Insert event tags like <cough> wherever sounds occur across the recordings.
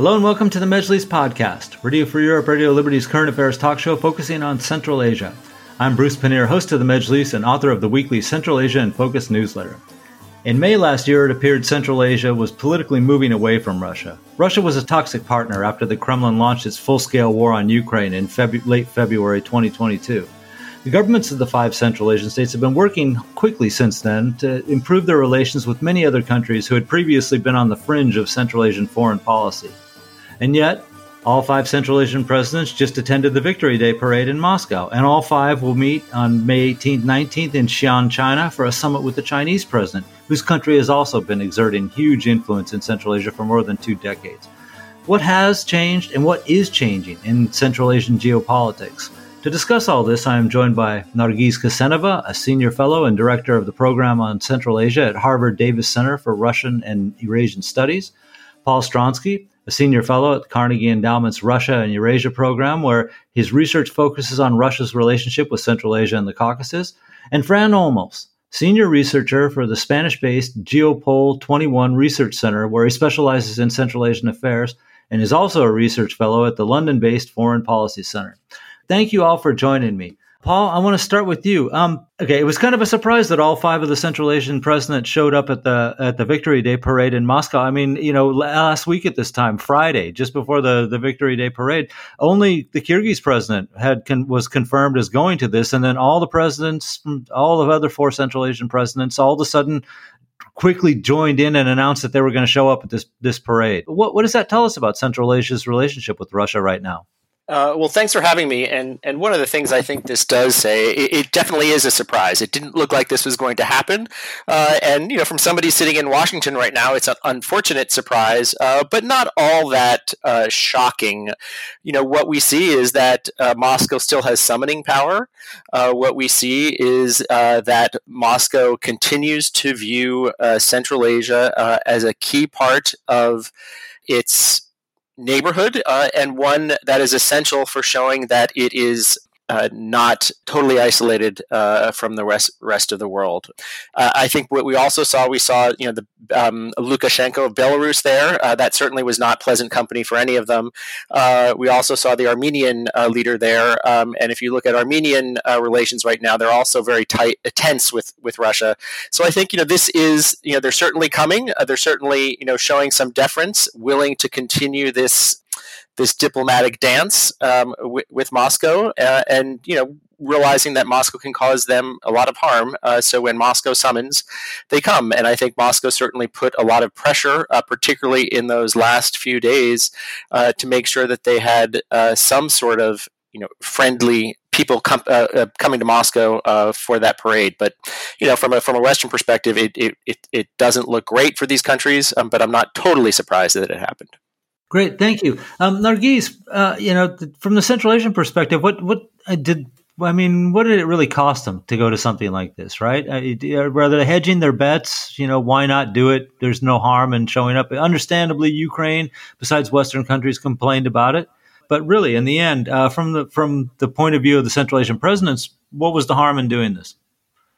Hello and welcome to the Majlis podcast, Radio Free Europe, Radio Liberty's current affairs talk show focusing on Central Asia. I'm Bruce Pannier, host of the Majlis and author of the weekly Central Asia in Focus newsletter. In May last year, it appeared Central Asia was politically moving away from Russia. Russia was a toxic partner after the Kremlin launched its full scale war on Ukraine in Febu- late February 2022. The governments of the five Central Asian states have been working quickly since then to improve their relations with many other countries who had previously been on the fringe of Central Asian foreign policy. And yet, all five Central Asian presidents just attended the Victory Day parade in Moscow, and all five will meet on May 18th, 19th in Xi'an, China, for a summit with the Chinese president, whose country has also been exerting huge influence in Central Asia for more than two decades. What has changed and what is changing in Central Asian geopolitics? To discuss all this, I am joined by Nargis Kassenova, a senior fellow and director of the program on Central Asia at Harvard Davis Center for Russian and Eurasian Studies, Paul Stronski, a senior fellow at Carnegie Endowment's Russia and Eurasia program, where his research focuses on Russia's relationship with Central Asia and the Caucasus, and Fran Olmos, senior researcher for the Spanish based Geopol 21 Research Center, where he specializes in Central Asian affairs and is also a research fellow at the London based Foreign Policy Center. Thank you all for joining me. Paul, I want to start with you. Um, okay, it was kind of a surprise that all five of the Central Asian presidents showed up at the at the Victory Day parade in Moscow. I mean, you know, last week at this time, Friday, just before the, the Victory Day parade, only the Kyrgyz president had con- was confirmed as going to this, and then all the presidents, all the other four Central Asian presidents, all of a sudden quickly joined in and announced that they were going to show up at this this parade. What what does that tell us about Central Asia's relationship with Russia right now? Uh, well, thanks for having me. And and one of the things I think this does say, it, it definitely is a surprise. It didn't look like this was going to happen. Uh, and you know, from somebody sitting in Washington right now, it's an unfortunate surprise, uh, but not all that uh, shocking. You know, what we see is that uh, Moscow still has summoning power. Uh, what we see is that Moscow continues to view Central Asia as a key part of its neighborhood uh, and one that is essential for showing that it is uh, not totally isolated uh, from the rest rest of the world. Uh, I think what we also saw, we saw you know the um, Lukashenko of Belarus there. Uh, that certainly was not pleasant company for any of them. Uh, we also saw the Armenian uh, leader there, um, and if you look at Armenian relations right now, they're also very tight, tense with with Russia. So I think you know this is you know they're certainly coming. they're certainly you know showing some deference, willing to continue this this diplomatic dance um, w- with Moscow, uh, and you know realizing that Moscow can cause them a lot of harm. Uh, so when Moscow summons, they come, and I think Moscow certainly put a lot of pressure, uh, particularly in those last few days, uh, to make sure that they had uh, some sort of you know friendly people com- uh, uh, coming to Moscow for that parade. But you know, from a from a Western perspective, it it, it, it doesn't look great for these countries. Um, but I'm not totally surprised that it happened. Great, thank you, um, Nargis. Uh, you know, th- from the Central Asian perspective, what what uh, did I mean? What did it really cost them to go to something like this? Right? Uh, rather hedging their bets, you know, why not do it? There's no harm in showing up. Understandably, Ukraine, besides Western countries, complained about it. But really, in the end, uh, from the from the point of view of the Central Asian presidents, what was the harm in doing this?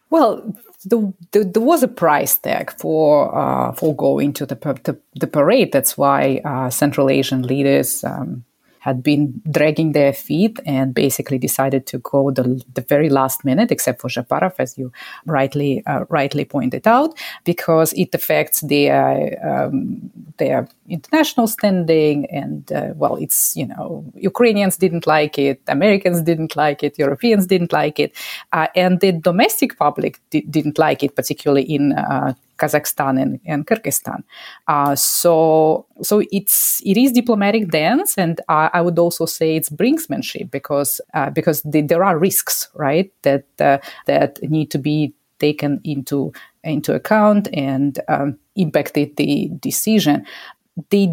Well, the, the, there was a price tag for uh, for going to the, the, the parade. That's why uh, Central Asian leaders um, had been dragging their feet and basically decided to go the, the very last minute, except for Japarov, as you rightly uh, rightly pointed out, because it affects their um, their international standing. And uh, well, it's you know Ukrainians didn't like it, Americans didn't like it, Europeans didn't like it, uh, and the domestic public di- didn't like it, particularly in uh, Kazakhstan and, and Kyrgyzstan. Uh, so so it's it is diplomatic dance, and I, I would also say it's brinksmanship because uh, because the, there are risks, right, that uh, that need to be taken into into account and um, impacted the decision. They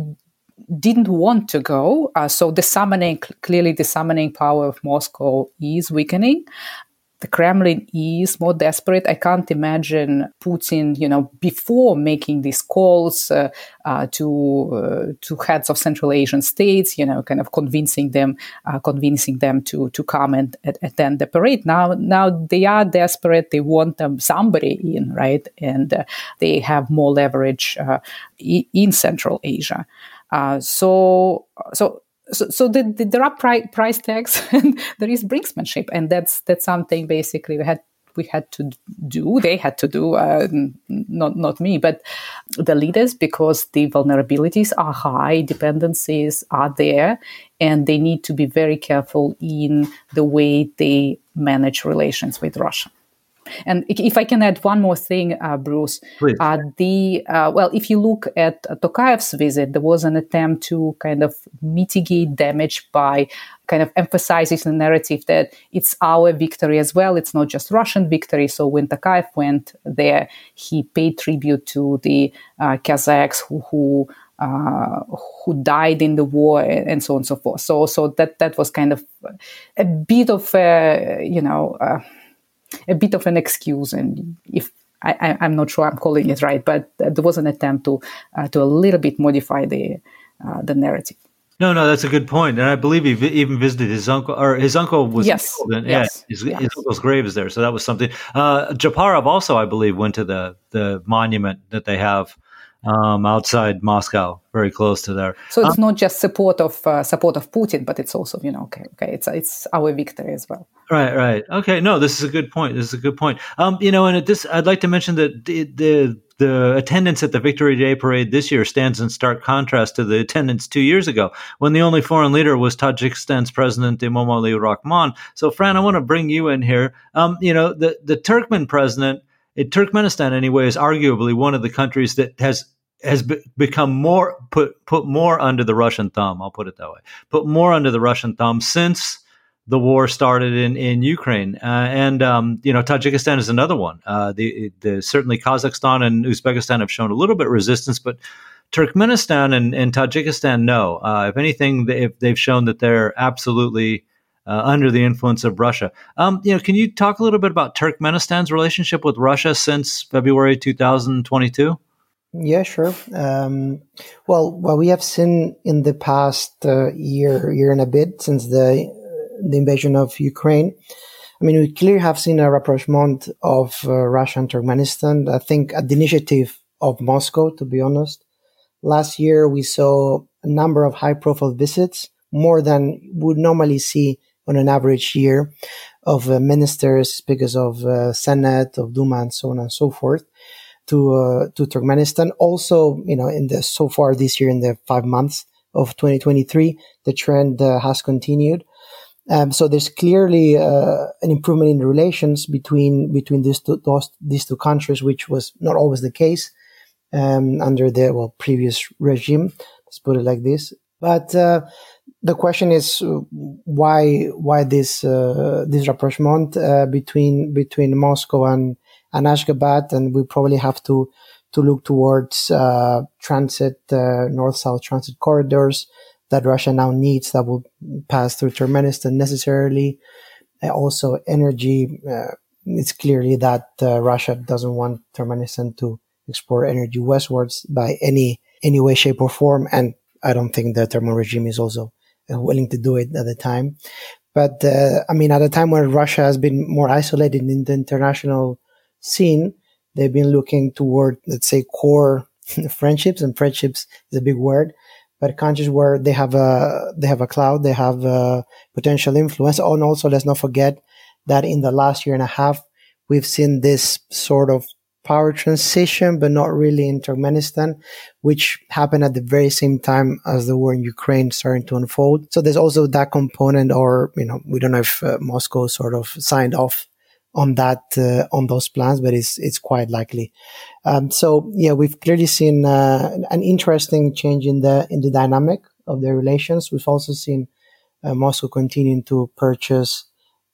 didn't want to go. Uh, so the summoning, clearly, the summoning power of Moscow is weakening the Kremlin is more desperate. I can't imagine Putin, you know, before making these calls uh, uh, to uh, to heads of Central Asian states, you know, kind of convincing them, uh, convincing them to to come and, attend the parade. Now, now they are desperate. They want them somebody in, right, and uh, they have more leverage uh, in Central Asia. So so so, so the, the, there are pri- price tags <laughs> and there is brinksmanship and that's that's something basically we had we had to do they had to do uh, not not me but the leaders because the vulnerabilities are high dependencies are there and they need to be very careful in the way they manage relations with russia and if I can add one more thing, uh, Bruce, uh, the uh, well, if you look at Tokayev's visit, there was an attempt to kind of mitigate damage by kind of emphasizing the narrative that it's our victory as well. It's not just Russian victory. So when Tokayev went there, he paid tribute to the uh, Kazakhs who. who uh, who died in the war and so on and so forth. So, so that that was kind of a bit of a, you know uh, a bit of an excuse. And if I, am not sure I'm calling it right, but there was an attempt to uh, to a little bit modify the uh, the narrative. No, no, that's a good point, and I believe he vi- even visited his uncle, or his uncle was yes, and, yes, yeah, his, yes. his, uncle's grave is there, so that was something. Uh, Japarov also, I believe, went to the the monument that they have um, outside Moscow, very close to there. So it's um, not just support of uh, support of Putin, but it's also you know okay, okay, it's it's our victory as well. Right, right. Okay, no, this is a good point. This is a good point. Um, you know, and at this, I'd like to mention that the, the the attendance at the Victory Day parade this year stands in stark contrast to the attendance two years ago, when the only foreign leader was Tajikistan's president Emomali Rahmon. So, Fran, I want to bring you in here. Um, you know, the the Turkmen president it, Turkmenistan anyway is arguably one of the countries that has has be, become more put put more under the Russian thumb. I'll put it that way. Put more under the Russian thumb since the war started in in Ukraine, uh, and um, you know Tajikistan is another one. Uh, the, the certainly Kazakhstan and Uzbekistan have shown a little bit of resistance, but Turkmenistan and, and Tajikistan, no. Uh, if anything, they've, they've shown that they're absolutely uh, under the influence of Russia. Um, you know, can you talk a little bit about Turkmenistan's relationship with Russia since February 2022? Yeah, sure. Um, well, what we have seen in the past uh, year, year and a bit since the the invasion of Ukraine, I mean, we clearly have seen a rapprochement of uh, Russia and Turkmenistan. I think at the initiative of Moscow, to be honest. Last year, we saw a number of high profile visits, more than would normally see on an average year of uh, ministers, speakers of uh, Senate, of Duma, and so on and so forth to uh, to Turkmenistan. Also, you know, in the so far this year, in the five months of 2023, the trend uh, has continued. Um, so there's clearly uh, an improvement in the relations between between these two those, these two countries, which was not always the case um, under the well previous regime. Let's put it like this. But uh, the question is uh, why why this uh, this rapprochement uh, between between Moscow and and Ashgabat, and we probably have to to look towards uh, transit uh, north south transit corridors that Russia now needs that will pass through Turkmenistan necessarily. also, energy. it's clearly that Russia doesn't want Turkmenistan to export energy westwards by any any way, shape, or form, and I don't think the Turkmen regime is also uh, willing to do it at the time. But uh, I mean, at a time when Russia has been more isolated in the international scene, they've been looking toward, let's say, core <laughs> friendships, and friendships is a big word. But countries where they have a they have a cloud, they have a potential influence. And also, let's not forget that in the last year and a half, we've seen this sort of power transition, but not really in Turkmenistan, which happened at the very same time as the war in Ukraine starting to unfold. So there's also that component, or, you know, we don't know if uh, Moscow sort of signed off on that, uh, on those plans, but it's, it's quite likely. Um, so yeah, we've clearly seen, uh, an interesting change in the, in the dynamic of their relations. We've also seen uh, Moscow continuing to purchase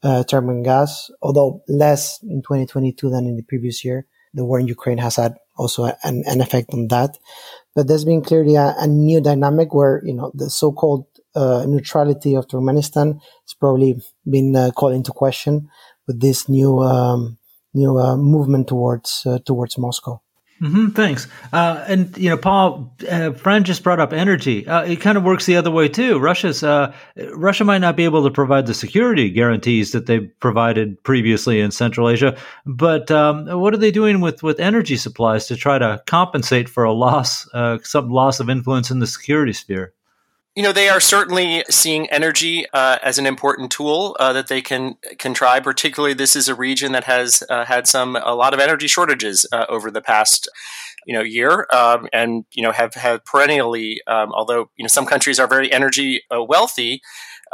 uh, Turkmen gas, although less in 2022 than in the previous year the war in Ukraine has had also an, an effect on that. But there's been clearly a, a new dynamic where, you know, the so-called uh, neutrality of Turkmenistan has probably been uh, called into question with this new um, new uh, movement towards uh, towards Moscow. Mm-hmm, thanks. Uh, and you know, Paul, uh, Fran just brought up energy. Uh, it kind of works the other way too. Russia's uh, Russia might not be able to provide the security guarantees that they provided previously in Central Asia, but um, what are they doing with with energy supplies to try to compensate for a loss, uh, some loss of influence in the security sphere? You know they are certainly seeing energy uh, as an important tool uh, that they can can try. Particularly, this is a region that has uh, had some a lot of energy shortages uh, over the past you know year, um, and you know have had perennially. Um, although you know some countries are very energy uh, wealthy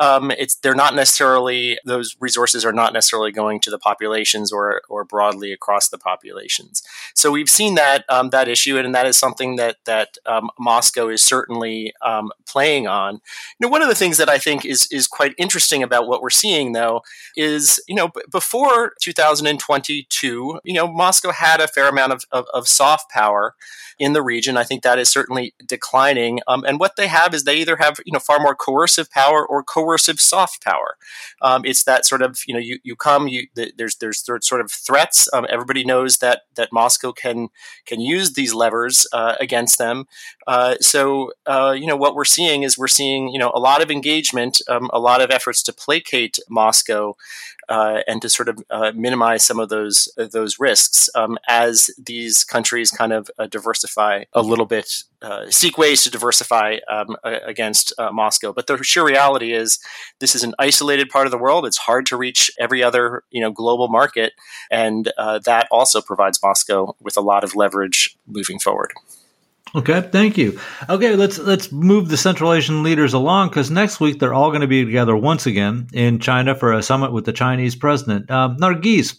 um, it's they're not necessarily those resources are not necessarily going to the populations or or broadly across the populations. So we've seen that um, that issue, and that is something that that um, Moscow is certainly um, playing on. You know, one of the things that I think is is quite interesting about what we're seeing, though, is you know b- before 2022, you know, Moscow had a fair amount of, of, of soft power in the region. I think that is certainly declining. Um, and what they have is they either have you know far more coercive power or coercive soft power. Um, it's that sort of you know you, you come you there's there's sort of threats. Um, everybody knows that that Moscow can can use these levers uh, against them. Uh, so uh, you know what we're seeing is we're seeing you know a lot of engagement, um, a lot of efforts to placate Moscow uh, and to sort of uh, minimize some of those uh, those risks um, as these countries kind of uh, diversify a little bit, uh, seek ways to diversify um, against Moscow. But the sheer reality is, this is an isolated part of the world. It's hard to reach every other you know global market, and that also provides Moscow with a lot of leverage moving forward. Okay, thank you. Okay, let's let's move the Central Asian leaders along because next week they're all going to be together once again in China for a summit with the Chinese president. Um, Nargis,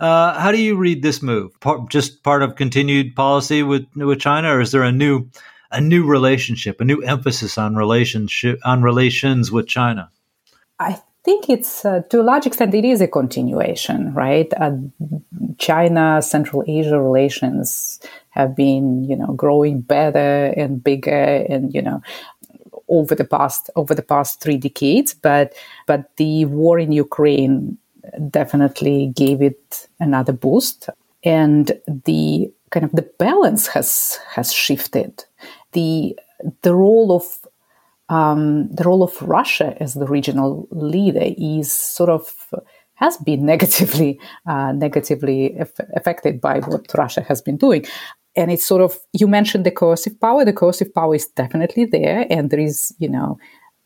uh, how do you read this move? Part, just part of continued policy with with China, or is there a new a new relationship, a new emphasis on relationship on relations with China? I think it's uh, to a large extent it is a continuation, right? Uh, China Central Asia relations have been, you know, growing better and bigger and, you know, over the past over the past three decades. But but the war in Ukraine definitely gave it another boost. And the kind of the balance has has shifted. The the role of um, the role of Russia as the regional leader is sort of has been <laughs> negatively uh, negatively affected by what Russia has been doing and it's sort of you mentioned the coercive power the coercive power is definitely there and there is you know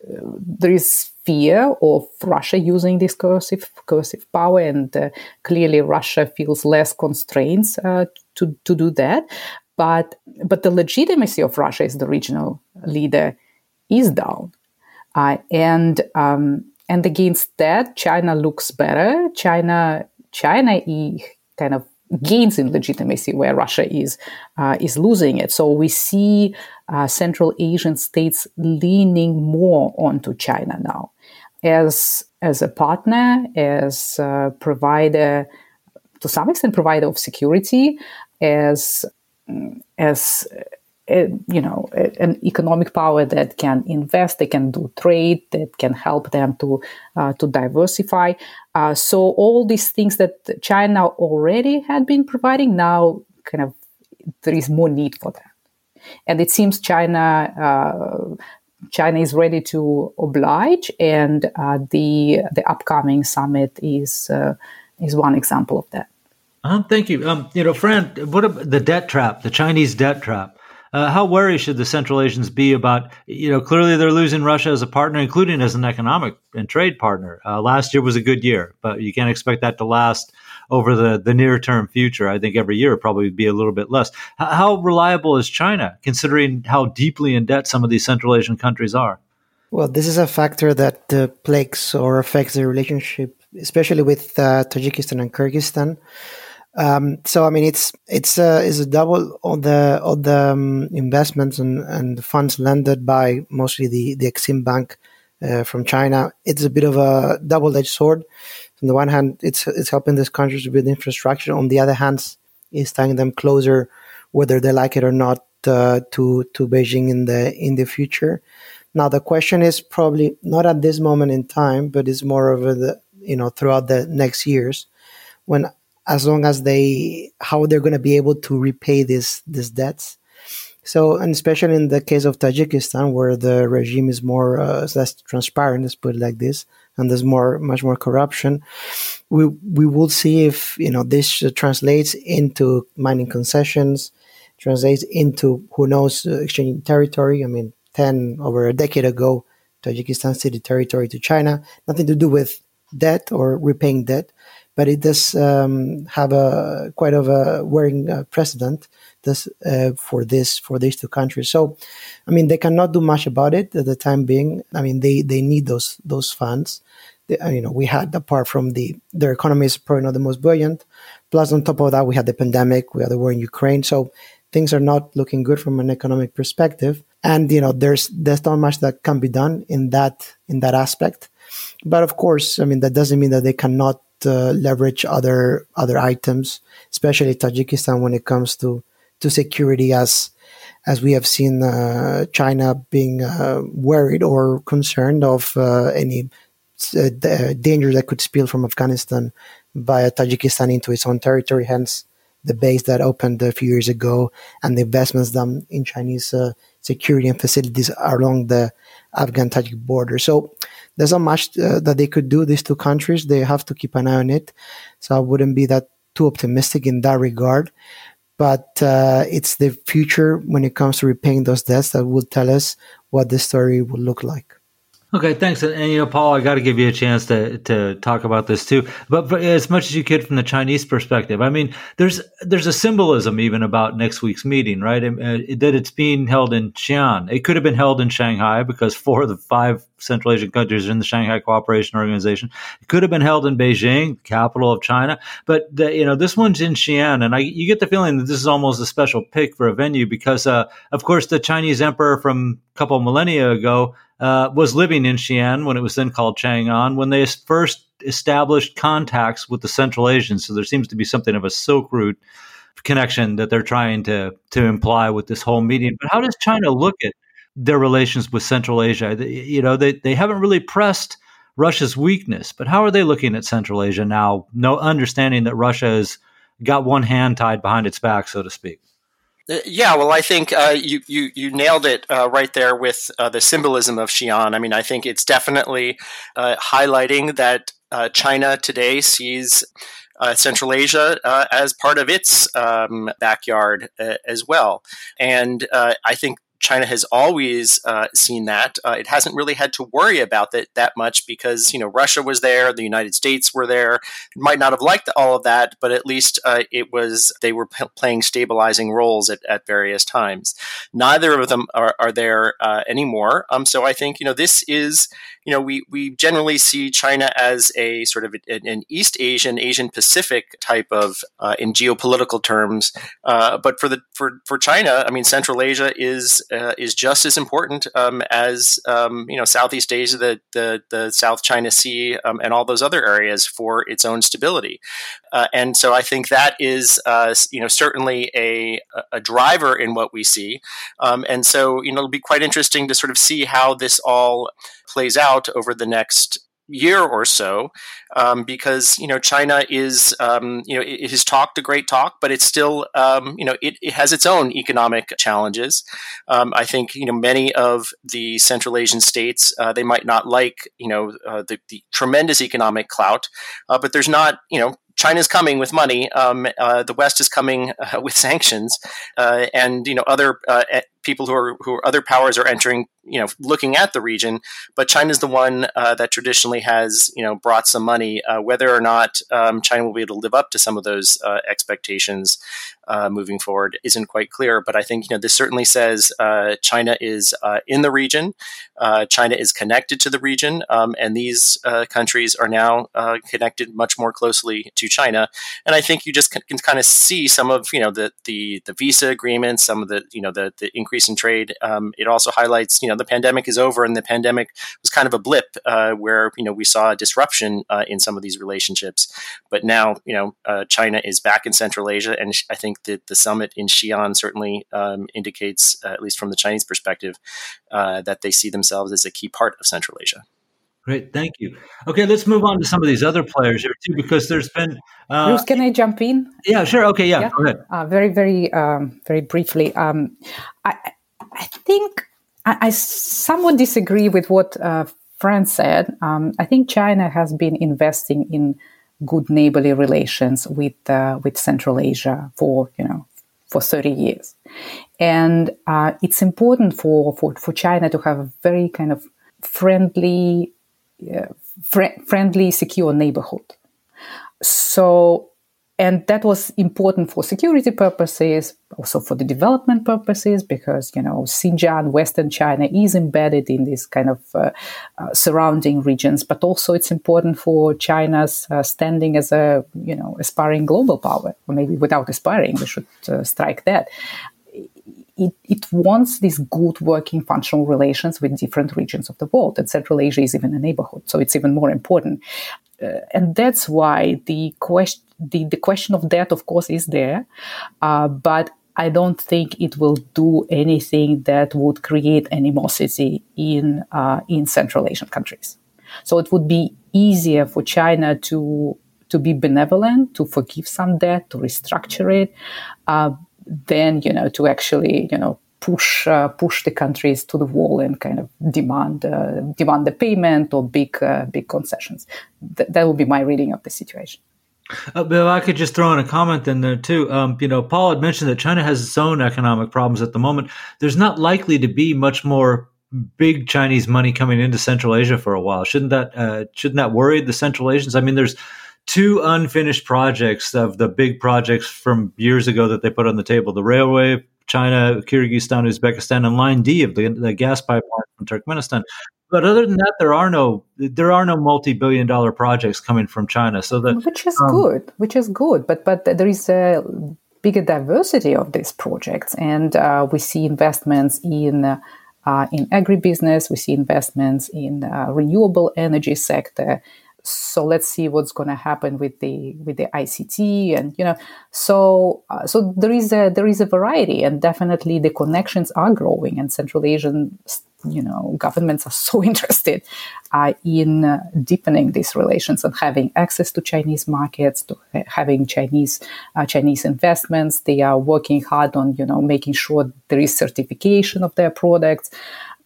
uh, there is fear of Russia using this coercive coercive power, and uh, clearly Russia feels less constraints uh, to to do that. But but the legitimacy of Russia as the regional leader is down, uh, and um, and against that, China looks better. China China kind of gains in legitimacy where Russia is uh, is losing it. So we see uh, Central Asian states leaning more onto China now as as a partner, as a provider to some extent provider of security, as as you know an economic power that can invest, they can do trade, that can help them to uh, to diversify. Uh, so all these things that China already had been providing now, kind of, there is more need for that, and it seems China. Uh, China is ready to oblige, and uh, the the upcoming summit is uh, is one example of that. Uh, thank you. Um, you know, Fran, what about the debt trap, the Chinese debt trap? Uh, how worried should the Central Asians be about? You know, clearly they're losing Russia as a partner, including as an economic and trade partner. Uh, last year was a good year, but you can't expect that to last over the, the near term future. I think every year probably be a little bit less. H- how reliable is China, considering how deeply in debt some of these Central Asian countries are? Well, this is a factor that uh, plagues or affects the relationship, especially with uh, Tajikistan and Kyrgyzstan. Um, so I mean, it's it's a it's a double on the on the um, investments and, and funds lended by mostly the the Exim Bank uh, from China. It's a bit of a double edged sword. On the one hand, it's it's helping these countries to build infrastructure. On the other hand, it's tying them closer, whether they like it or not, uh, to to Beijing in the in the future. Now the question is probably not at this moment in time, but it's more a, the you know throughout the next years when as long as they how they're going to be able to repay this these debts. So, and especially in the case of Tajikistan, where the regime is more uh, less transparent, let's put it like this, and there's more, much more corruption, we we will see if you know this translates into mining concessions, translates into who knows uh, exchanging territory. I mean, ten over a decade ago, Tajikistan ceded territory to China, nothing to do with debt or repaying debt, but it does um, have a quite of a worrying uh, precedent this uh, for this for these two countries. So, I mean, they cannot do much about it at the time being. I mean, they they need those those funds. They, uh, you know, we had apart from the their economy is probably not the most buoyant. Plus, on top of that, we had the pandemic, we had the war in Ukraine. So things are not looking good from an economic perspective. And you know, there's there's not much that can be done in that in that aspect. But of course, I mean, that doesn't mean that they cannot uh, leverage other other items, especially Tajikistan when it comes to to security, as as we have seen uh, China being uh, worried or concerned of uh, any uh, danger that could spill from Afghanistan via Tajikistan into its own territory. Hence, the base that opened a few years ago and the investments done in Chinese uh, security and facilities along the Afghan Tajik border. So there's not much uh, that they could do, these two countries. They have to keep an eye on it. So I wouldn't be that too optimistic in that regard. But uh, it's the future when it comes to repaying those debts that will tell us what the story will look like. Okay, thanks. And, and, you know, Paul, I got to give you a chance to to talk about this too. But as much as you could from the Chinese perspective, I mean, there's there's a symbolism even about next week's meeting, right? Uh, that it's being held in Xi'an. It could have been held in Shanghai because four of the five Central Asian countries in the Shanghai Cooperation Organization. It could have been held in Beijing, capital of China. But the, you know, this one's in Xi'an, and I you get the feeling that this is almost a special pick for a venue because, uh, of course, the Chinese emperor from a couple millennia ago uh, was living in Xi'an when it was then called Chang'an when they first established contacts with the Central Asians. So there seems to be something of a Silk Route connection that they're trying to to imply with this whole meeting. But how does China look at their relations with Central Asia? They, you know, they they haven't really pressed Russia's weakness, but how are they looking at Central Asia now? No understanding that Russia has got one hand tied behind its back, so to speak. Uh, yeah, well, I think uh, you, you you nailed it uh, right there with uh, the symbolism of Xi'an. I mean, I think it's definitely uh, highlighting that uh, China today sees Central Asia as part of its um, backyard as well, and I think China has always uh, seen that. Uh, it hasn't really had to worry about that that much because you know Russia was there, the United States were there. It might not have liked all of that, but at least uh, it was they were p- playing stabilizing roles at, at various times. Neither of them are, are there uh, anymore. Um, so I think you know this is you know, we, we generally see China as a sort of an East Asian, Asian Pacific type of, uh, in geopolitical terms. Uh, but for the for, for China, I mean, Central Asia is uh, is just as important um, as um, you know Southeast Asia, the the, the South China Sea, um, and all those other areas for its own stability. Uh, and so I think that is uh, you know certainly a a driver in what we see. Um, and so you know it'll be quite interesting to sort of see how this all plays out over the next year or so, um, because you know China is um, you know it, has talked a great talk, but it's still um, you know it, it, has its own economic challenges. Um, I think you know many of the Central Asian states uh, they might not like you know uh, the, the, tremendous economic clout, uh, but there's not you know China's coming with money. Um, uh, the West is coming uh, <laughs> with sanctions, uh, and you know other uh, people who are who are other powers are entering. You know, looking at the region, but China's the one uh, that traditionally has you know brought some money. Uh, whether or not um, China will be able to live up to some of those expectations moving forward isn't quite clear. But I think you know this certainly says China is in the region. China is connected to the region, um, and these countries are now connected much more closely to China. And I think you just can, can, kind of see some of you know the the, the visa agreements, some of the you know the, the increase in trade. Um, it also highlights you know the pandemic is over, and the pandemic was kind of a blip uh, where you know we saw a disruption uh, in some of these relationships. But now you know uh, China is back in Central Asia, and I think that the summit in Xi'an certainly um, indicates, uh, at least from the Chinese perspective, uh, that they see themselves as a key part of Central Asia. Great, thank you. Okay, let's move on to some of these other players here too, because there's been. Uh, Bruce, can I jump in? Yeah, sure. Okay, yeah, yeah? go ahead. Uh, very, very, um, very briefly. Um, I, I think I, I, somewhat disagree with what uh, Fran said. Um, I think China has been investing in good neighborly relations with uh, with Central Asia for you know for 30 years, and uh, it's important for, for for China to have a very kind of friendly uh, fr- friendly, secure neighborhood. So, and that was important for security purposes, also for the development purposes, because you know Xinjiang, Western China, is embedded in these kind of uh, uh, surrounding regions. But also, it's important for China's uh, standing as a you know aspiring global power, or maybe without aspiring, we should uh, strike that it, it wants these good working functional relations with different regions of the world. And Central Asia is even a neighborhood, so it's even more important. Uh, and that's why the question, the, the question of debt, of course, is there. Uh, but I don't think it will do anything that would create animosity in uh, in Central Asian countries. So it would be easier for China to to be benevolent, to forgive some debt, to restructure it, uh, then you know to actually you know push uh, push the countries to the wall and kind of demand uh, demand the payment or big uh, big concessions. Th- that would be my reading of the situation. Uh, if I could just throw in a comment in there too. Um, you know, Paul had mentioned that China has its own economic problems at the moment. There's not likely to be much more big Chinese money coming into Central Asia for a while. Shouldn't that uh, shouldn't that worry the Central Asians? I mean, there's two unfinished projects of the big projects from years ago that they put on the table the railway china kyrgyzstan uzbekistan and line d of the, the gas pipeline from turkmenistan but other than that there are no there are no multi-billion dollar projects coming from china. So that which is um, good which is good. But but there is a bigger diversity of these projects. And uh, we see investments in uh, in agribusiness. We see investments in uh, renewable energy sector. So let's see what's going to happen with the with the ICT and you know so uh, so there is a there is a variety. And definitely the connections are growing and Central Asian you know governments are <laughs> so interested uh, in uh, deepening these relations and having access to Chinese markets to having Chinese uh, Chinese investments they are working hard on you know making sure there is certification of their products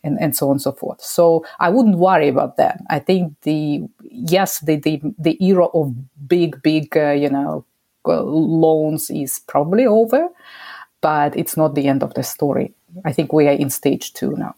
and, and so on and so forth. So I wouldn't worry about that. I think the yes, the the, the era of big big uh, you know uh, loans is probably over, but it's not the end of the story. I think we are in stage two now.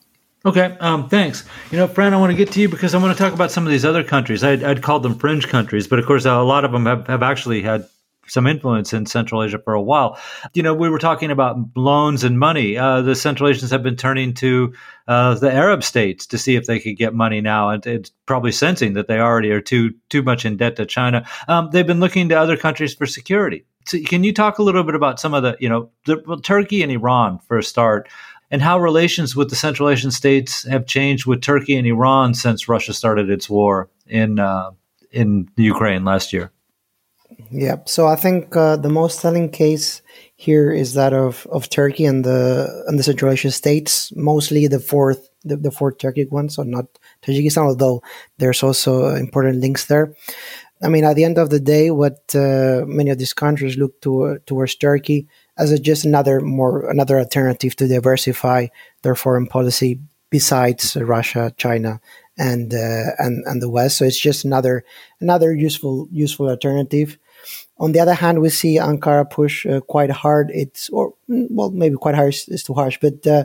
Okay, um, thanks. You know, Fran, I want to get to you because I want to talk about some of these other countries. I'd, I'd call them fringe countries, but of course, a lot of them have, have actually had some influence in Central Asia for a while. You know, we were talking about loans and money. Uh, the Central Asians have been turning to uh, the Arab states to see if they could get money now, and it's probably sensing that they already are too too much in debt to China. Um, they've been looking to other countries for security. So can you talk a little bit about some of the, you know, the, well, Turkey and Iran for a start? And how relations with the Central Asian states have changed with Turkey and Iran since Russia started its war in uh, in Ukraine last year. Yeah, so I think uh, the most telling case here is that of, of Turkey and the and the Central Asian states, mostly the fourth the, the fourth Turkic one, so not Tajikistan, although there's also important links there. I mean, at the end of the day, what uh, many of these countries look to, towards Turkey as just another more another alternative to diversify their foreign policy besides Russia, China, and uh, and and the West. So it's just another another useful useful alternative. On the other hand, we see Ankara push uh, quite hard. It's or mm, well, maybe quite harsh is too harsh, but uh,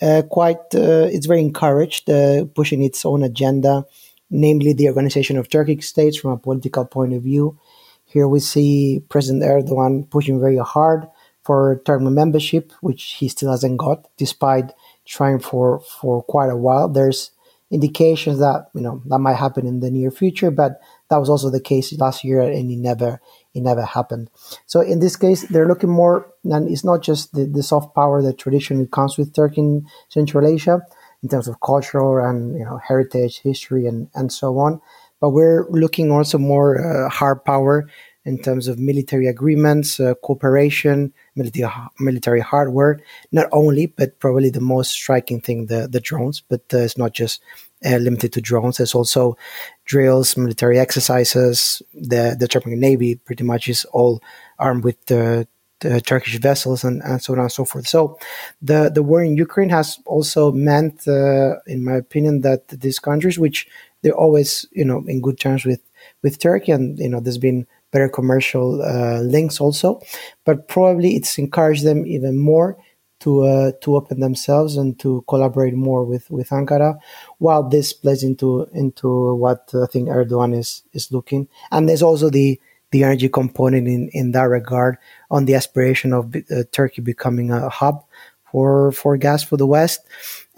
uh, quite uh, it's very encouraged uh, pushing its own agenda, namely the organization of Turkic states from a political point of view. Here we see President Erdogan pushing very hard for Turkmen membership, which he still hasn't got, despite trying for for quite a while. There's indications that you know that might happen in the near future, but that was also the case last year, and it never it never happened. So in this case, they're looking more, and it's not just the, the soft power that traditionally comes with Turkey in Central Asia in terms of cultural and you know heritage, history, and and so on. But we're looking also more uh, hard power in terms of military agreements, uh, cooperation, military military hardware. Not only, but probably the most striking thing, the the drones. But uh, it's not just uh, limited to drones. There's also drills, military exercises. The the Turkish Navy pretty much is all armed with the, the Turkish vessels and, and so on and so forth. So the the war in Ukraine has also meant, uh, in my opinion, that these countries, which they're always you know in good terms with with Turkey, and you know there's been better commercial uh, links also, but probably it's encouraged them even more to uh, to open themselves and to collaborate more with, with Ankara, while this plays into into what I think Erdogan is is looking. And there's also the the energy component in, in that regard on the aspiration of uh, Turkey becoming a hub for for gas for the West.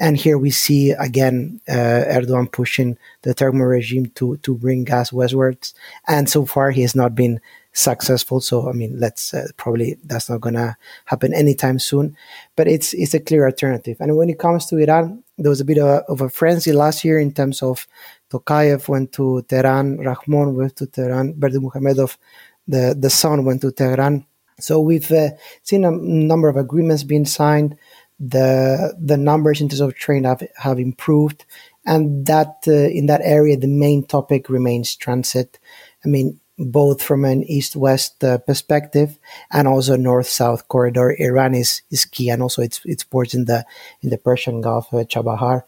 And here we see again uh, Erdogan pushing the Turkmen regime to to bring gas westwards. And so far, he has not been successful. So I mean, let's uh, probably that's not gonna happen anytime soon. But it's it's a clear alternative. And when it comes to Iran, there was a bit of a, of a frenzy last year in terms of Tokayev went to Tehran, Rahmon went to Tehran, Berdimuhamedov, the the son went to Tehran. So we've uh, seen a number of agreements being signed. The the numbers in terms of trade have, have improved, and that uh, in that area the main topic remains transit. I mean, both from an east-west uh, perspective and also north-south corridor. Iran is, is key, and also its its ports in the in the Persian Gulf, uh, Chabahar,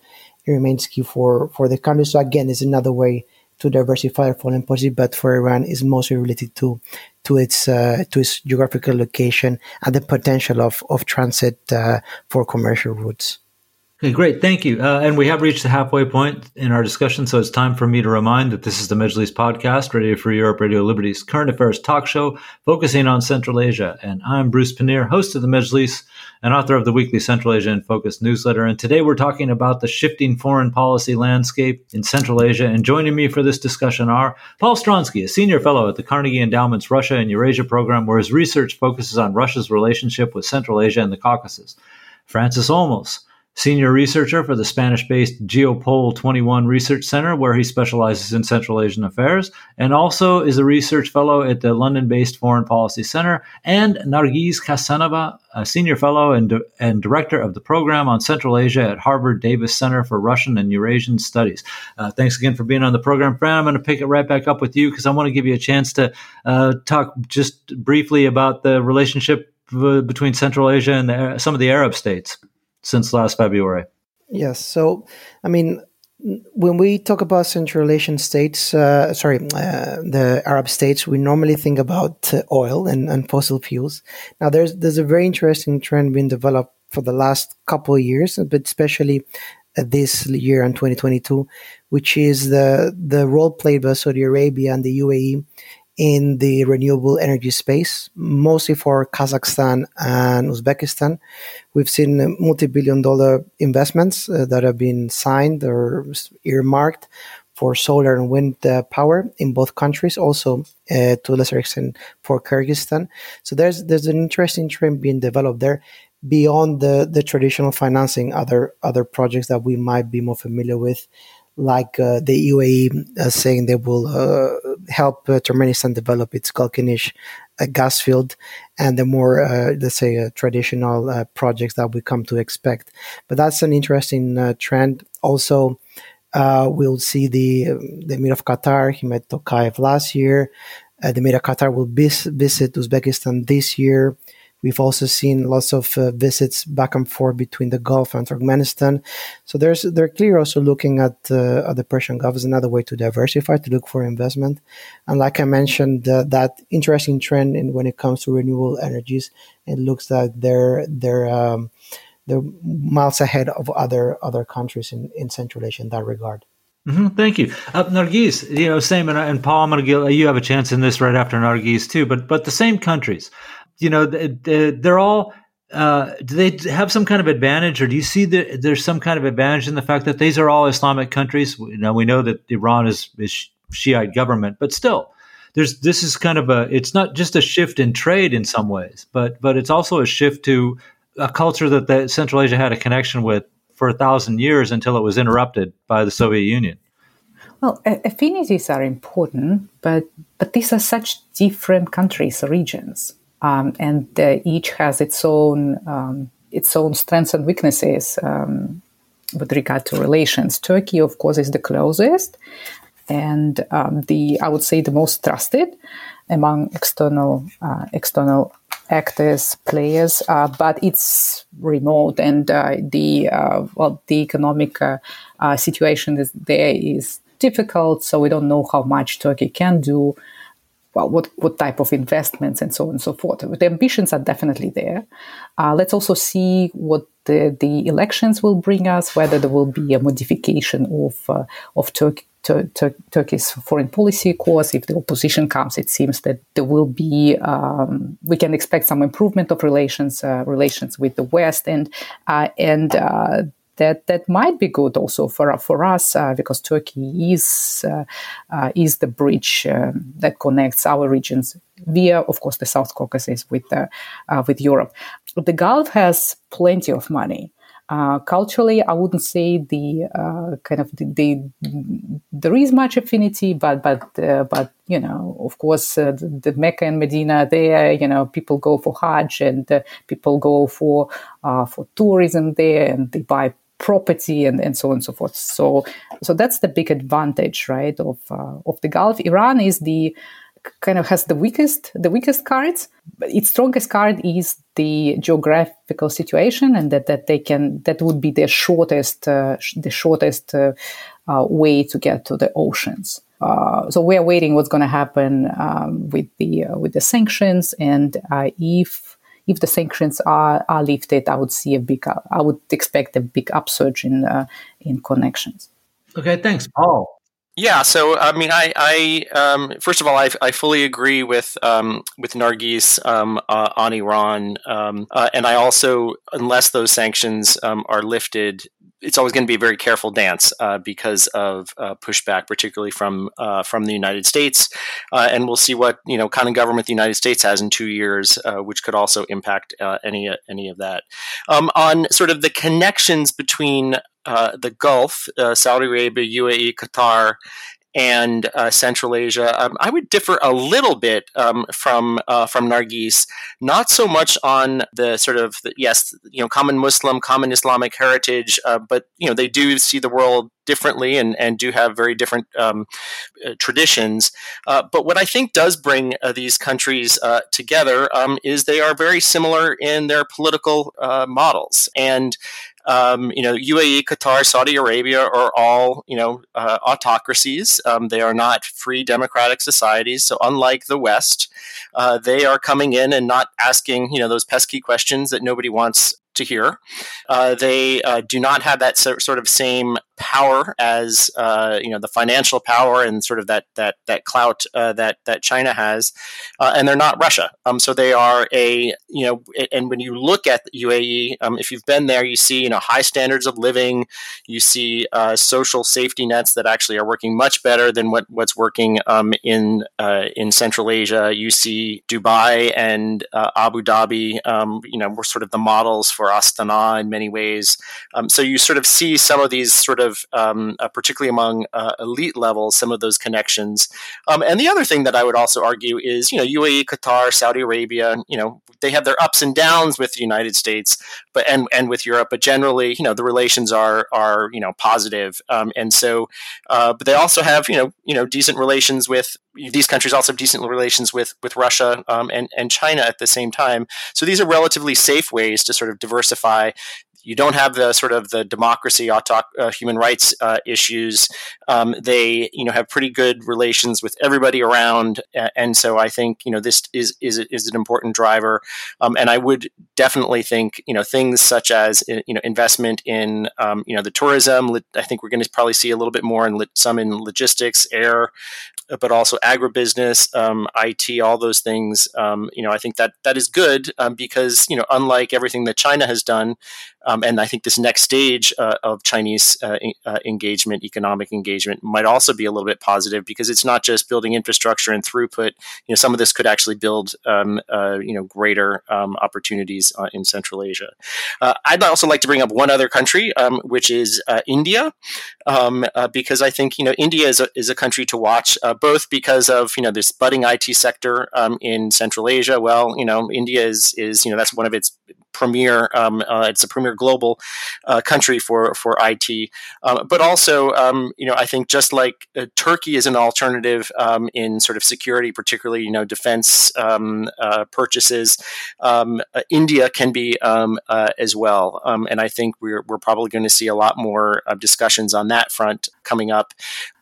it remains key for for the country. So again, it's another way to diversify our foreign policy, but for Iran is mostly related to to its uh, to its geographical location and the potential of of transit uh, for commercial routes. Okay, great. Thank you. Uh, and we have reached the halfway point in our discussion, so it's time for me to remind that this is the Majlis podcast, Radio Free Europe, Radio Liberty's current affairs talk show focusing on Central Asia. And I'm Bruce Pannier, host of the Majlis and author of the weekly Central Asia in Focus newsletter. And today we're talking about the shifting foreign policy landscape in Central Asia. And joining me for this discussion are Paul Stronski, a senior fellow at the Carnegie Endowment's Russia and Eurasia program, where his research focuses on Russia's relationship with Central Asia and the Caucasus. Francis Olmos, senior researcher for the Spanish based Geopol 21 Research Center, where he specializes in Central Asian affairs, and also is a research fellow at the London based Foreign Policy Center, and Nargis Kassenova, a senior fellow and, and director of the program on Central Asia at Harvard Davis Center for Russian and Eurasian Studies. Uh, thanks again for being on the program, Fran. I'm going to pick it right back up with you because I want to give you a chance to uh, talk just briefly about the relationship uh, between Central Asia and the, some of the Arab states since last February. Yes. So, I mean, when we talk about Central Asian states, uh, sorry, uh, the Arab states, we normally think about uh, oil and, and, fossil fuels. Now, there's there's a very interesting trend being developed for the last couple of years, but especially uh, this year in 2022, which is the the role played by Saudi Arabia and the UAE in the renewable energy space, mostly for Kazakhstan and Uzbekistan. We've seen multi billion dollar investments uh, that have been signed or earmarked for solar and wind uh, power in both countries, also uh, to a lesser extent for Kyrgyzstan. So there's there's an interesting trend being developed there beyond the, the traditional financing, other other projects that we might be more familiar with like uh, the UAE uh, saying they will uh, help uh, Turkmenistan develop its Galkynysh uh, gas field and the more, uh, let's say, traditional projects that we come to expect. But that's an interesting trend. Also, we'll see the the Emir of Qatar. He met Tokayev last year. the Emir of Qatar will bis- visit Uzbekistan this year. We've also seen lots of uh, visits back and forth between the Gulf and Turkmenistan. So there's they're clearly also looking at, uh, at the Persian Gulf as another way to diversify, to look for investment. And like I mentioned, uh, that interesting trend in when it comes to renewable energies, it looks like they're they're um, they're miles ahead of other other countries in, in Central Asia in that regard. Mm-hmm, thank you, uh, Nargis. You know, same, and, and Paul. I'm to give you have a chance in this right after Nargis too. But but the same countries you know, they're all. Uh, do they have some kind of advantage, or do you see that there's some kind of advantage in the fact that these are all Islamic countries? You know, we know that Iran is, is Shiite government, but still, there's this is kind of a. It's not just a shift in trade in some ways, but but it's also a shift to a culture that the Central Asia had a connection with for a thousand years until it was interrupted by the Soviet Union. Well, affinities are important, but but these are such different countries, or regions, um, and uh, each has its own um, its own strengths and weaknesses um, with regard to relations. Turkey, of course, is the closest, and um, the I would say the most trusted among external uh, external actors, players, uh, but it's remote, and uh, the uh, well, the economic uh, situation is there is difficult. So we don't know how much Turkey can do. Well, what what type of investments and so on and so forth. The ambitions are definitely there. let's also see what the, the elections will bring us, whether there will be a modification of of Tur- Tur- Turkey's foreign policy course. If the opposition comes, it seems that there will be um, we can expect some improvement of relations uh, relations with the West, and uh, and uh, that that might be good also for for us uh, because Turkey is uh, uh, is the bridge um, that connects our regions via, of course, the South Caucasus with with Europe. The Gulf has plenty of money. Uh, culturally, I wouldn't say the uh, kind of the, the, there is much affinity, but but uh, but you know, of course, the, the, Mecca and Medina, there, you know, people go for Hajj and people go for for tourism there, and they buy property and, and so on and so forth. So so that's the big advantage, right, of of the Gulf. Iran is the kind of has the weakest the weakest cards. But its strongest card is the geographical situation, and that, that they can that would be the shortest uh, the shortest uh, uh, way to get to the oceans. Uh, so we are waiting what's going to happen um, with the uh, with the sanctions, and uh, if if the sanctions are, are lifted, I would see a big I would expect a big upsurge in in connections. Okay, thanks, Paul. Yeah, so I mean, I, I um, first of all, I, I fully agree with um, with Nargis um, uh, on Iran, um, uh, and I also, unless those sanctions um, are lifted, it's always going to be a very careful dance uh, because of uh, pushback, particularly from uh, from the United States, uh, and we'll see what you know kind of government the United States has in two years, which could also impact any any of that. Um, on sort of the connections between uh, the Gulf, uh, Saudi Arabia, UAE, Qatar, and uh, Central Asia. Um, I would differ a little bit um, from uh, from Nargis, not so much on the sort of the, yes, you know, common Muslim, common Islamic heritage, uh, but you know, they do see the world differently and, and do have very different um, uh, traditions. Uh, but what I think does bring uh, these countries uh, together um, is they are very similar in their political uh, models. And um, you know, UAE, Qatar, Saudi Arabia are all, you know, uh, autocracies. Um, they are not free democratic societies. So, unlike the West, uh, they are coming in and not asking, you know, those pesky questions that nobody wants to hear. Uh, they uh, do not have that sort of same power as uh, you know the financial power and sort of that that that clout uh, that that China has, uh, and they're not Russia. Um, so they are a you know, and when you look at UAE, um, if you've been there, you see you know high standards of living, you see uh, social safety nets that actually are working much better than what what's working um, in uh, in Central Asia. You see Dubai and uh, Abu Dhabi, um, you know, were sort of the models for Astana in many ways. Um, so you sort of see some of these sort of of, um, uh, particularly among uh, elite levels, some of those connections. Um, and the other thing that I would also argue is, you know, UAE, Qatar, Saudi Arabia, you know, they have their ups and downs with the United States, but and and with Europe, but generally, you know, the relations are are you know positive. Um, and so, uh, but they also have you know you know decent relations with these countries also have decent relations with with Russia um, and and China at the same time. So these are relatively safe ways to sort of diversify you don't have the sort of the democracy, uh, human rights uh, issues. Um, they, you know, have pretty good relations with everybody around, and so I think you know this is is is an important driver. Um, and I would definitely think you know things such as you know investment in um, you know the tourism. I think we're going to probably see a little bit more in some in logistics, air, but also agribusiness, um, IT, all those things. Um, you know, I think that that is good um, because you know, unlike everything that China has done, Um, and I think this next stage uh, of Chinese uh, uh, engagement, economic engagement, might also be a little bit positive because it's not just building infrastructure and throughput. You know, some of this could actually build um, uh, you know greater um, opportunities uh, in Central Asia. I'd also like to bring up one other country, um, which is India, um, because I think you know India is a, is a country to watch, both because of you know this budding IT sector um, in Central Asia. Well, you know, India is is you know that's one of its premier. Uh, it's a premier global uh, country for for IT, um, but also um, you know I think just like uh, Turkey is an alternative um, in sort of security, particularly you know defense um, uh, purchases. Um, uh, India can be uh, as well, and I think we're we're probably going to see a lot more discussions on that front coming up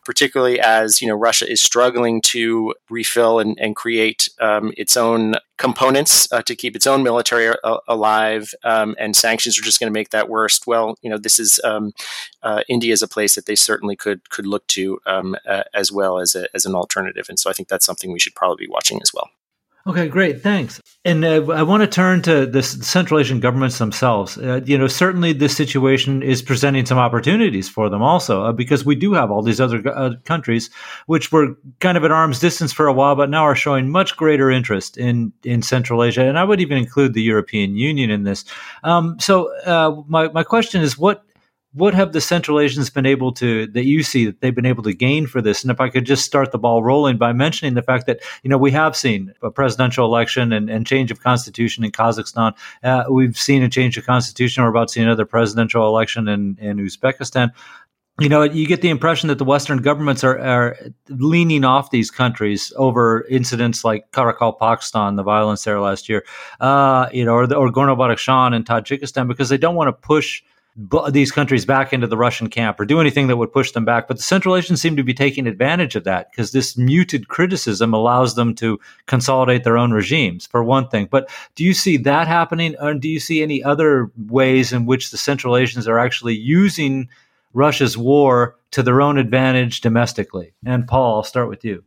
particularly as you know Russia is struggling to refill and, and create um, its own components uh, to keep its own military a- uh, alive, um, and sanctions are just going to make that worse. Well, you know, this is um, uh, India is a place that they certainly could could look to um, uh, as well as a, as an alternative, and so I think that's something we should probably be watching as well. Okay, great, thanks. And uh, I want to turn to the Central Asian governments themselves. Uh, you know, certainly this situation is presenting some opportunities for them also, uh, because we do have all these other uh, countries which were kind of at arm's distance for a while, but now are showing much greater interest in in Central Asia, and I would even include the European Union in this. Um, so, uh, my my question is, what what have the Central Asians been able to that you see that they've been able to gain for this? And if I could just start the ball rolling by mentioning the fact that you know we have seen a presidential election and, and change of constitution in Kazakhstan. Uh, we've seen a change of constitution. We're about to see another presidential election in, in Uzbekistan you know, you get the impression that the Western governments are, are leaning off these countries over incidents like Karakalpakstan, the violence there last year, uh, you know, or, or Gorno-Badakhshan and Tajikistan, because they don't want to push these countries back into the Russian camp or do anything that would push them back. But the Central Asians seem to be taking advantage of that because this muted criticism allows them to consolidate their own regimes, for one thing. But do you see that happening? Or do you see any other ways in which the Central Asians are actually using Russia's war to their own advantage domestically? And Paul, I'll start with you.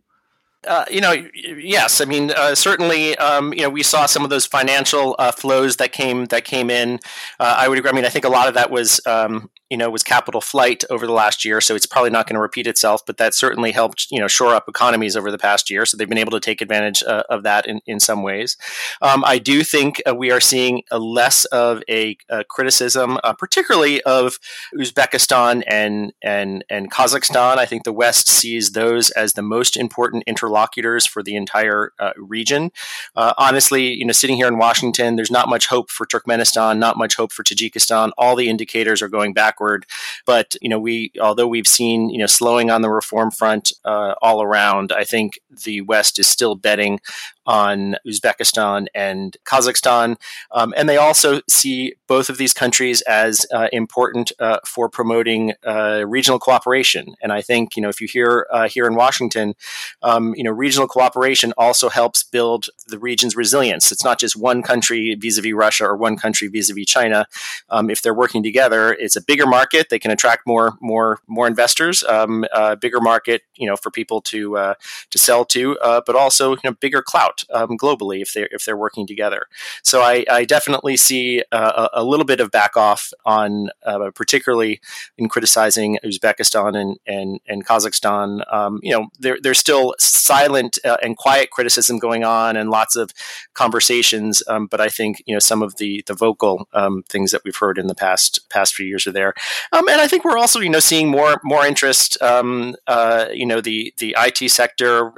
Uh, you know, yes. I mean, uh, certainly, um, you know, we saw some of those financial uh, flows that came that came in. Uh, I would agree. I mean, I think a lot of that was um, you know was capital flight over the last year, so it's probably not going to repeat itself. But that certainly helped you know shore up economies over the past year, so they've been able to take advantage uh, of that in, in some ways. Um, I do think uh, we are seeing a less of a, a criticism, uh, particularly of Uzbekistan and and and Kazakhstan. I think the West sees those as the most important interlocutors for the entire uh, region. Uh, honestly, you know, sitting here in Washington, there's not much hope for Turkmenistan, not much hope for Tajikistan. All the indicators are going back backward. But you know, we although we've seen you know slowing on the reform front uh, all around, I think the West is still betting on Uzbekistan and Kazakhstan. Um, and they also see both of these countries as uh, important uh, for promoting uh, regional cooperation. And I think, you know, if you hear uh, here in Washington, um, you know, regional cooperation also helps build the region's resilience. It's not just one country vis-a-vis Russia or one country vis-a-vis China. Um, if they're working together, it's a bigger market. They can attract more, more, more investors. Um, bigger market, you know, for people to uh, to sell to, uh, but also you know, bigger clout um, globally if they're if they're working together. So I, I definitely see uh, a, a, little bit of back off on uh, particularly in criticizing Uzbekistan and and, and Kazakhstan. Um, you know, there, there's still silent uh, and quiet criticism going on and lots of conversations. Um, but I think you know some of the the vocal um, things that we've heard in the past past few years are there. Um, and I think we're also you know seeing more more interest. Um, uh, you know the the IT sector.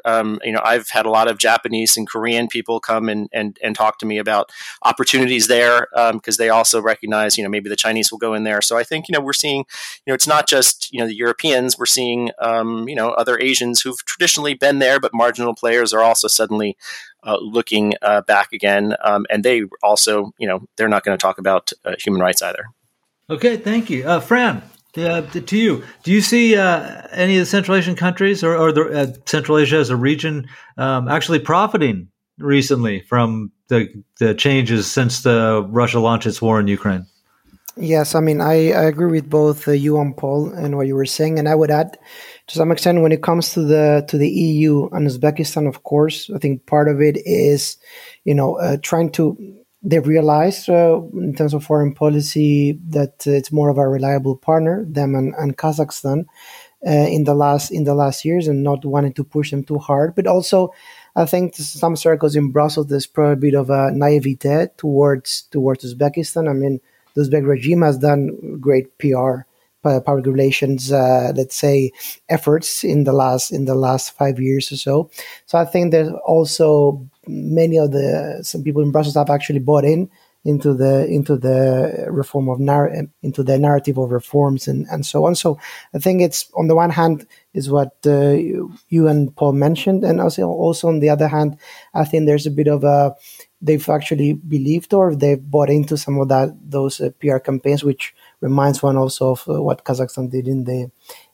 You know I've had a lot of Japanese and Korean people come and, and, and talk to me about opportunities there because um, they also recognize, you know, maybe the Chinese will go in there. So I think, you know, we're seeing, you know, it's not just, you know, the Europeans, we're seeing, um, you know, other Asians who've traditionally been there, but marginal players are also suddenly uh, looking uh, back again. Um, and they also, you know, they're not going to talk about uh, human rights either. Okay, thank you. Uh, Fran, uh, to you, do you see uh, any of the Central Asian countries or, or the, uh, Central Asia as a region um, actually profiting recently from the, the changes since the Russia launched its war in Ukraine? Yes, I mean, I, I agree with both uh, you and Paul and what you were saying, and I would add, to some extent, when it comes to the to the EU and Uzbekistan, of course, I think part of it is, you know, uh, trying to they realized uh, in terms of foreign policy that it's more of a reliable partner, them and, and Kazakhstan, uh, in the last in the last years, and not wanting to push them too hard. But also, I think some circles in Brussels there's probably a bit of a naivete towards towards Uzbekistan. I mean, the Uzbek regime has done great PR public relations, uh, let's say, efforts in the last in the last five years or so. So I think there's also many of the some people in Brussels have actually bought in into the into the reform of narr- into the narrative of reforms and, and so on. So I think it's on the one hand is what uh, you and Paul mentioned, and also also on the other hand, I think there's a bit of a they've actually believed or they've bought into some of that those uh, PR campaigns, which reminds one also of uh, what Kazakhstan did in the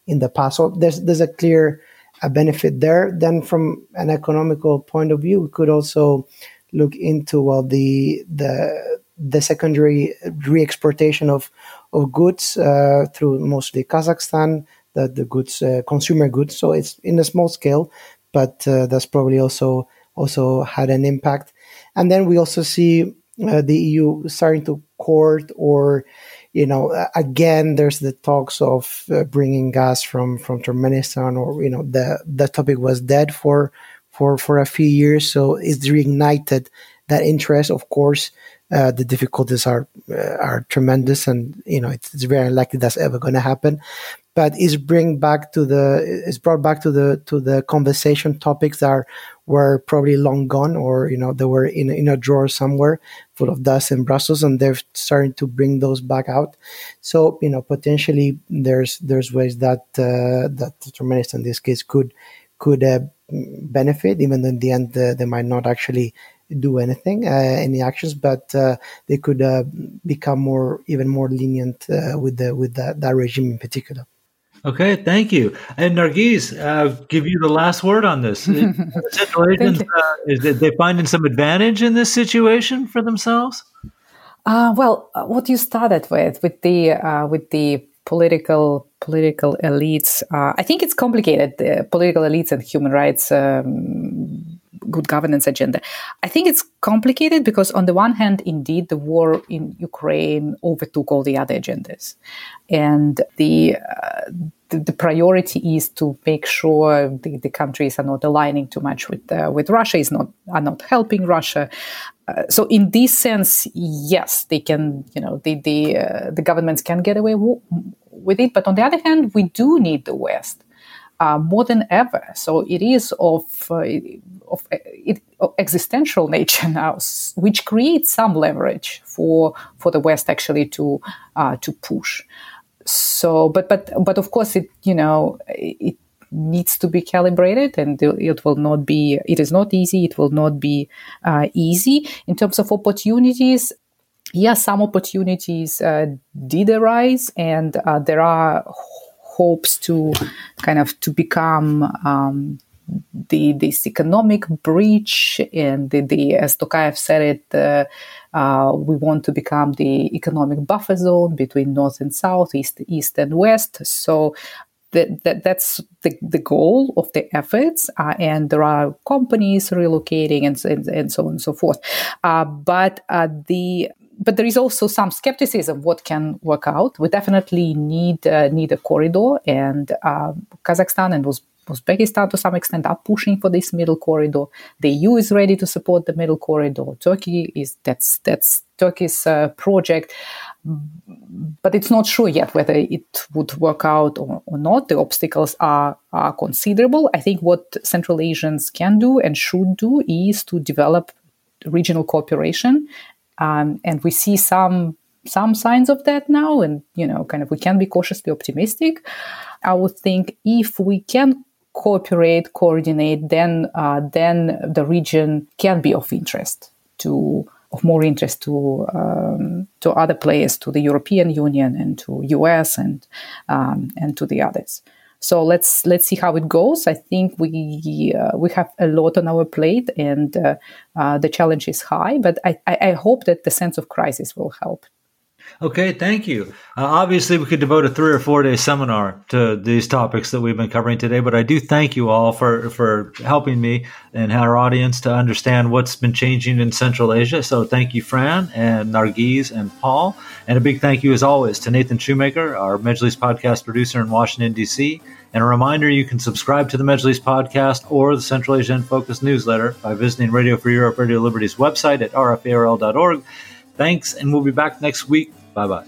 in the past. So there's there's a clear a benefit there. Then from an economical point of view, we could also look into well the the the secondary re-exportation of of goods uh, through mostly Kazakhstan, the the goods uh, consumer goods. So it's in a small scale, but uh, that's probably also also had an impact. And then we also see uh, the EU starting to court or you know, again, there's the talks of uh, bringing gas from from Turkmenistan, or you know, the the topic was dead for for for a few years, so it's reignited that interest. Of course, uh, the difficulties are uh, are tremendous, and you know, it's, it's very unlikely that's ever going to happen. But it's bring back to the it's brought back to the to the conversation topics that are were probably long gone or you know they were in in a drawer somewhere full of dust in Brussels and they're starting to bring those back out. So you know potentially there's there's ways that uh, that Turkmenistan in this case could could uh, benefit even though in the end uh, they might not actually do anything, uh, any actions, but uh, they could uh, become more, even more lenient uh, with the with that, that regime in particular. Okay, thank you. And Nargis, uh, give you the last word on this. <laughs> Central Asians, uh, is they finding some advantage in this situation for themselves? Uh, well, uh, what you started with, with the uh, with the political political elites, uh, I think it's complicated. The political elites and human rights. Um, good governance agenda. I think it's complicated because, on the one hand, indeed, the war in Ukraine overtook all the other agendas, and the uh, the, the, priority is to make sure the, the countries are not aligning too much with uh, with Russia, is not are not helping Russia. Uh, so, in this sense, yes, they can. You know, the the uh, the governments can get away w- with it. But on the other hand, we do need the West uh, more than ever. So it is of, uh, of, it, of, existential <laughs> nature now, which creates some leverage for for the West actually to uh, to push. So, but but but of course, it you know it needs to be calibrated and it will not be it is not easy it will not be uh, easy in terms of opportunities yes some opportunities uh, did arise and uh, there are hopes to kind of to become um, the this economic breach. And the, the as Tokayev said it uh, uh, we want to become the economic buffer zone between north and south east east and west. So that, that that's the, the goal of the efforts. Uh, and there are companies relocating and, and, and so on and so forth. Uh, but uh, the but there is also some skepticism what can work out. We definitely need uh, need a corridor, and uh, Kazakhstan and Uzbekistan to some extent are pushing for this middle corridor. The EU is ready to support the middle corridor. Turkey is that's that's Turkey's uh, project, but it's not sure yet whether it would work out or, or not. The obstacles are, are considerable. I think what Central Asians can do and should do is to develop regional cooperation um, and we see some some signs of that now and you know kind of we can be cautiously optimistic. I would think if we can cooperate coordinate then uh, then the region can be of interest to of more interest to um, to other players to the european union and to us and um, and to the others so let's let's see how it goes. I think we uh, we have a lot on our plate, and uh, uh, the challenge is high. But I, I, I hope that the sense of crisis will help. Okay, thank you. Uh, obviously, we could devote a three or four day seminar to these topics that we've been covering today, but I do thank you all for, for helping me and our audience to understand what's been changing in Central Asia. So, thank you, Fran and Nargis and Paul. And a big thank you, as always, to Nathan Shoemaker, our Majlis podcast producer in Washington, D.C. And a reminder you can subscribe to the Majlis podcast or the Central Asia in Focus newsletter by visiting Radio Free Europe Radio Liberty's website at rferl.org. Thanks, and we'll be back next week Bye bye.